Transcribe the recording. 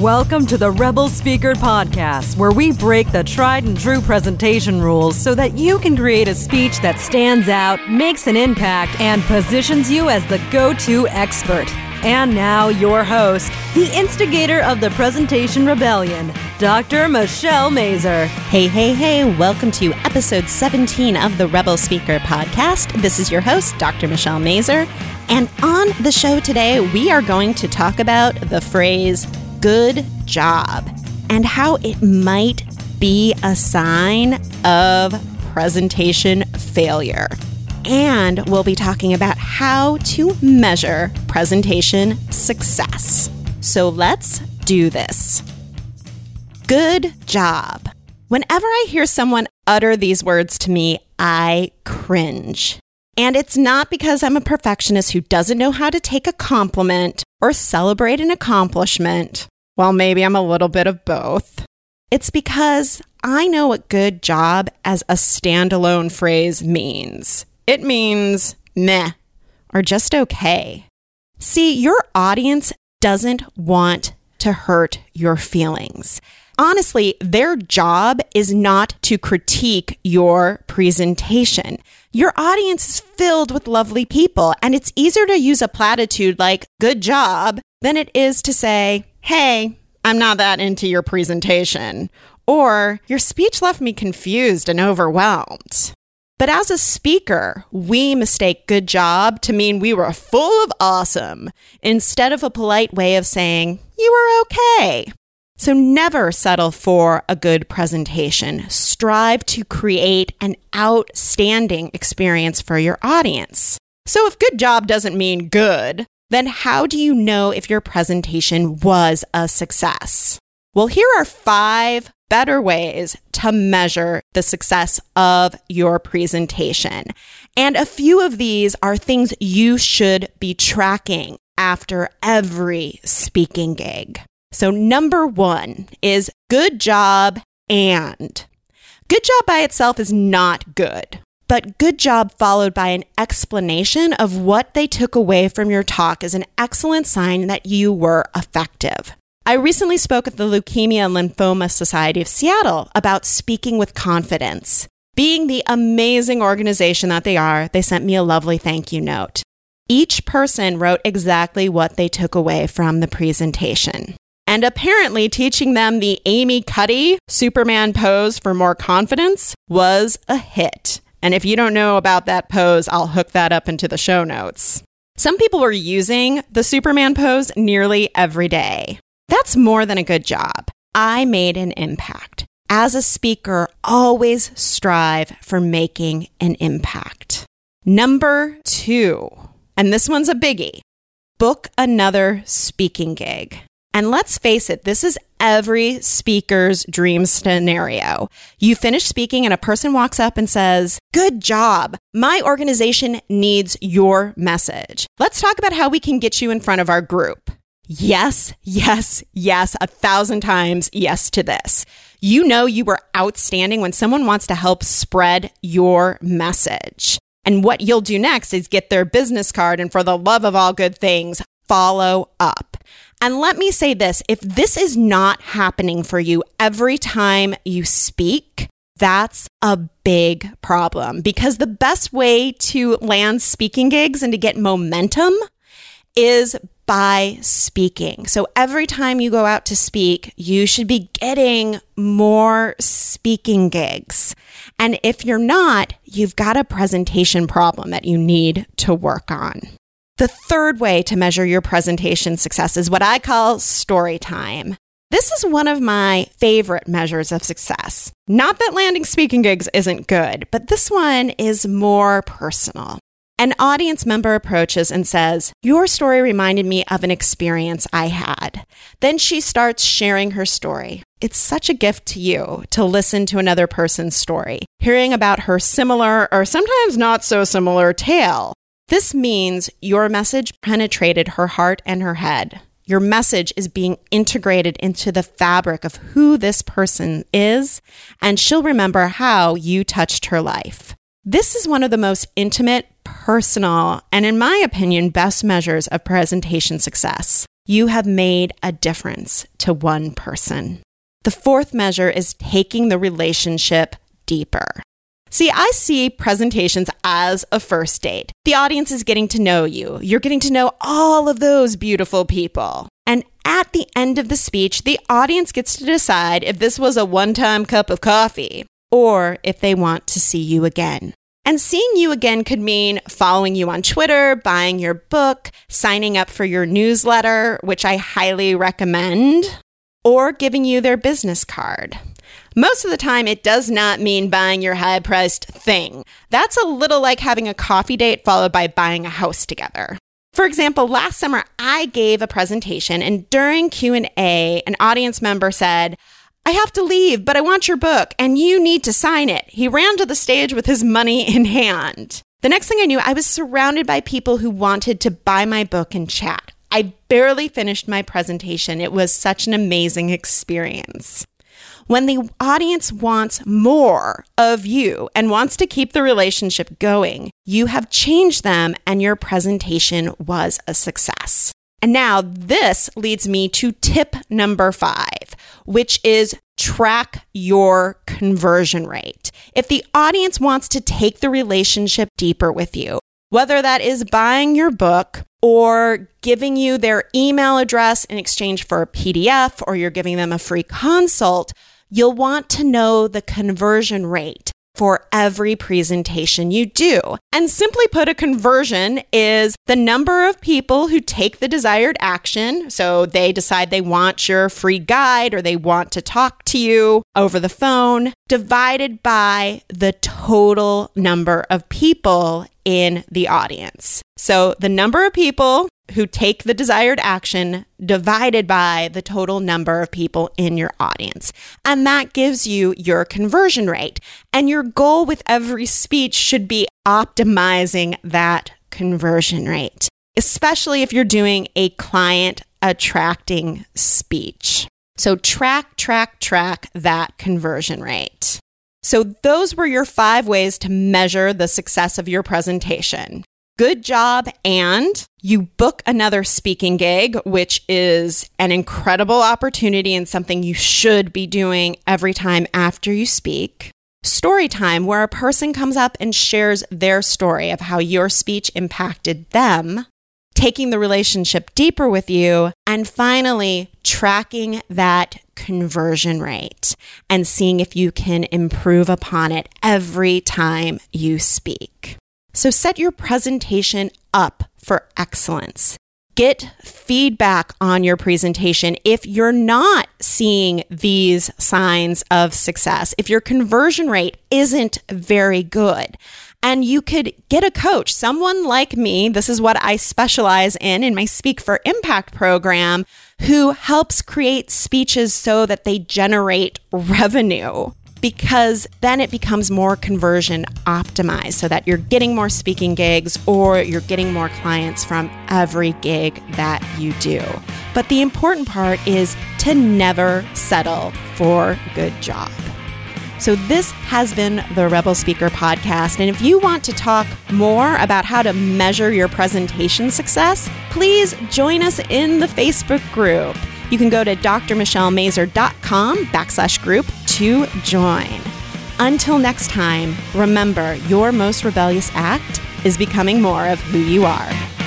Welcome to the Rebel Speaker Podcast, where we break the tried and true presentation rules so that you can create a speech that stands out, makes an impact, and positions you as the go to expert. And now, your host, the instigator of the Presentation Rebellion, Dr. Michelle Mazur. Hey, hey, hey, welcome to episode 17 of the Rebel Speaker Podcast. This is your host, Dr. Michelle Mazur. And on the show today, we are going to talk about the phrase good job and how it might be a sign of presentation failure. And we'll be talking about how to measure presentation success. So let's do this. Good job. Whenever I hear someone utter these words to me, I cringe. And it's not because I'm a perfectionist who doesn't know how to take a compliment or celebrate an accomplishment. Well, maybe I'm a little bit of both. It's because I know what good job as a standalone phrase means. It means meh or just okay. See, your audience doesn't want to hurt your feelings. Honestly, their job is not to critique your presentation. Your audience is filled with lovely people, and it's easier to use a platitude like good job than it is to say, hey, I'm not that into your presentation, or your speech left me confused and overwhelmed. But as a speaker, we mistake good job to mean we were full of awesome instead of a polite way of saying you were okay. So never settle for a good presentation. Strive to create an outstanding experience for your audience. So if good job doesn't mean good, then how do you know if your presentation was a success? Well, here are five better ways to measure the success of your presentation. And a few of these are things you should be tracking after every speaking gig. So, number one is good job and. Good job by itself is not good, but good job followed by an explanation of what they took away from your talk is an excellent sign that you were effective. I recently spoke at the Leukemia and Lymphoma Society of Seattle about speaking with confidence. Being the amazing organization that they are, they sent me a lovely thank you note. Each person wrote exactly what they took away from the presentation. And apparently, teaching them the Amy Cuddy Superman pose for more confidence was a hit. And if you don't know about that pose, I'll hook that up into the show notes. Some people were using the Superman pose nearly every day. That's more than a good job. I made an impact. As a speaker, always strive for making an impact. Number two, and this one's a biggie book another speaking gig. And let's face it, this is every speaker's dream scenario. You finish speaking and a person walks up and says, Good job. My organization needs your message. Let's talk about how we can get you in front of our group. Yes, yes, yes, a thousand times yes to this. You know you were outstanding when someone wants to help spread your message. And what you'll do next is get their business card and for the love of all good things, follow up. And let me say this if this is not happening for you every time you speak, that's a big problem because the best way to land speaking gigs and to get momentum is by speaking. So every time you go out to speak, you should be getting more speaking gigs. And if you're not, you've got a presentation problem that you need to work on. The third way to measure your presentation success is what I call story time. This is one of my favorite measures of success. Not that landing speaking gigs isn't good, but this one is more personal. An audience member approaches and says, Your story reminded me of an experience I had. Then she starts sharing her story. It's such a gift to you to listen to another person's story, hearing about her similar or sometimes not so similar tale. This means your message penetrated her heart and her head. Your message is being integrated into the fabric of who this person is, and she'll remember how you touched her life. This is one of the most intimate, personal, and in my opinion, best measures of presentation success. you have made a difference to one person. The fourth measure is taking the relationship deeper. See, I see presentations as a first date. The audience is getting to know you. You're getting to know all of those beautiful people. And at the end of the speech, the audience gets to decide if this was a one time cup of coffee or if they want to see you again. And seeing you again could mean following you on Twitter, buying your book, signing up for your newsletter, which I highly recommend, or giving you their business card. Most of the time, it does not mean buying your high priced thing. That's a little like having a coffee date followed by buying a house together. For example, last summer I gave a presentation and during Q&A an audience member said, "I have to leave, but I want your book and you need to sign it." He ran to the stage with his money in hand. The next thing I knew, I was surrounded by people who wanted to buy my book and chat. I barely finished my presentation. It was such an amazing experience. When the audience wants more of you and wants to keep the relationship going, you have changed them and your presentation was a success. And now this leads me to tip number five, which is track your conversion rate. If the audience wants to take the relationship deeper with you, whether that is buying your book or giving you their email address in exchange for a PDF or you're giving them a free consult, you'll want to know the conversion rate for every presentation you do. And simply put, a conversion is the number of people who take the desired action. So they decide they want your free guide or they want to talk to you over the phone, divided by the total number of people in the audience. So the number of people who take the desired action divided by the total number of people in your audience. And that gives you your conversion rate. And your goal with every speech should be optimizing that conversion rate, especially if you're doing a client attracting speech. So track, track, track that conversion rate. So, those were your five ways to measure the success of your presentation good job and you book another speaking gig, which is an incredible opportunity and something you should be doing every time after you speak. Story time, where a person comes up and shares their story of how your speech impacted them, taking the relationship deeper with you, and finally tracking that conversion rate and seeing if you can improve upon it every time you speak. So set your presentation up for excellence. Get feedback on your presentation if you're not seeing these signs of success, if your conversion rate isn't very good. And you could get a coach, someone like me. This is what I specialize in in my Speak for Impact program, who helps create speeches so that they generate revenue because then it becomes more conversion optimized so that you're getting more speaking gigs or you're getting more clients from every gig that you do. But the important part is to never settle for good job. So, this has been the Rebel Speaker podcast. And if you want to talk more about how to measure your presentation success, please join us in the Facebook group. You can go to drmichellemazur.com backslash group to join. Until next time, remember your most rebellious act is becoming more of who you are.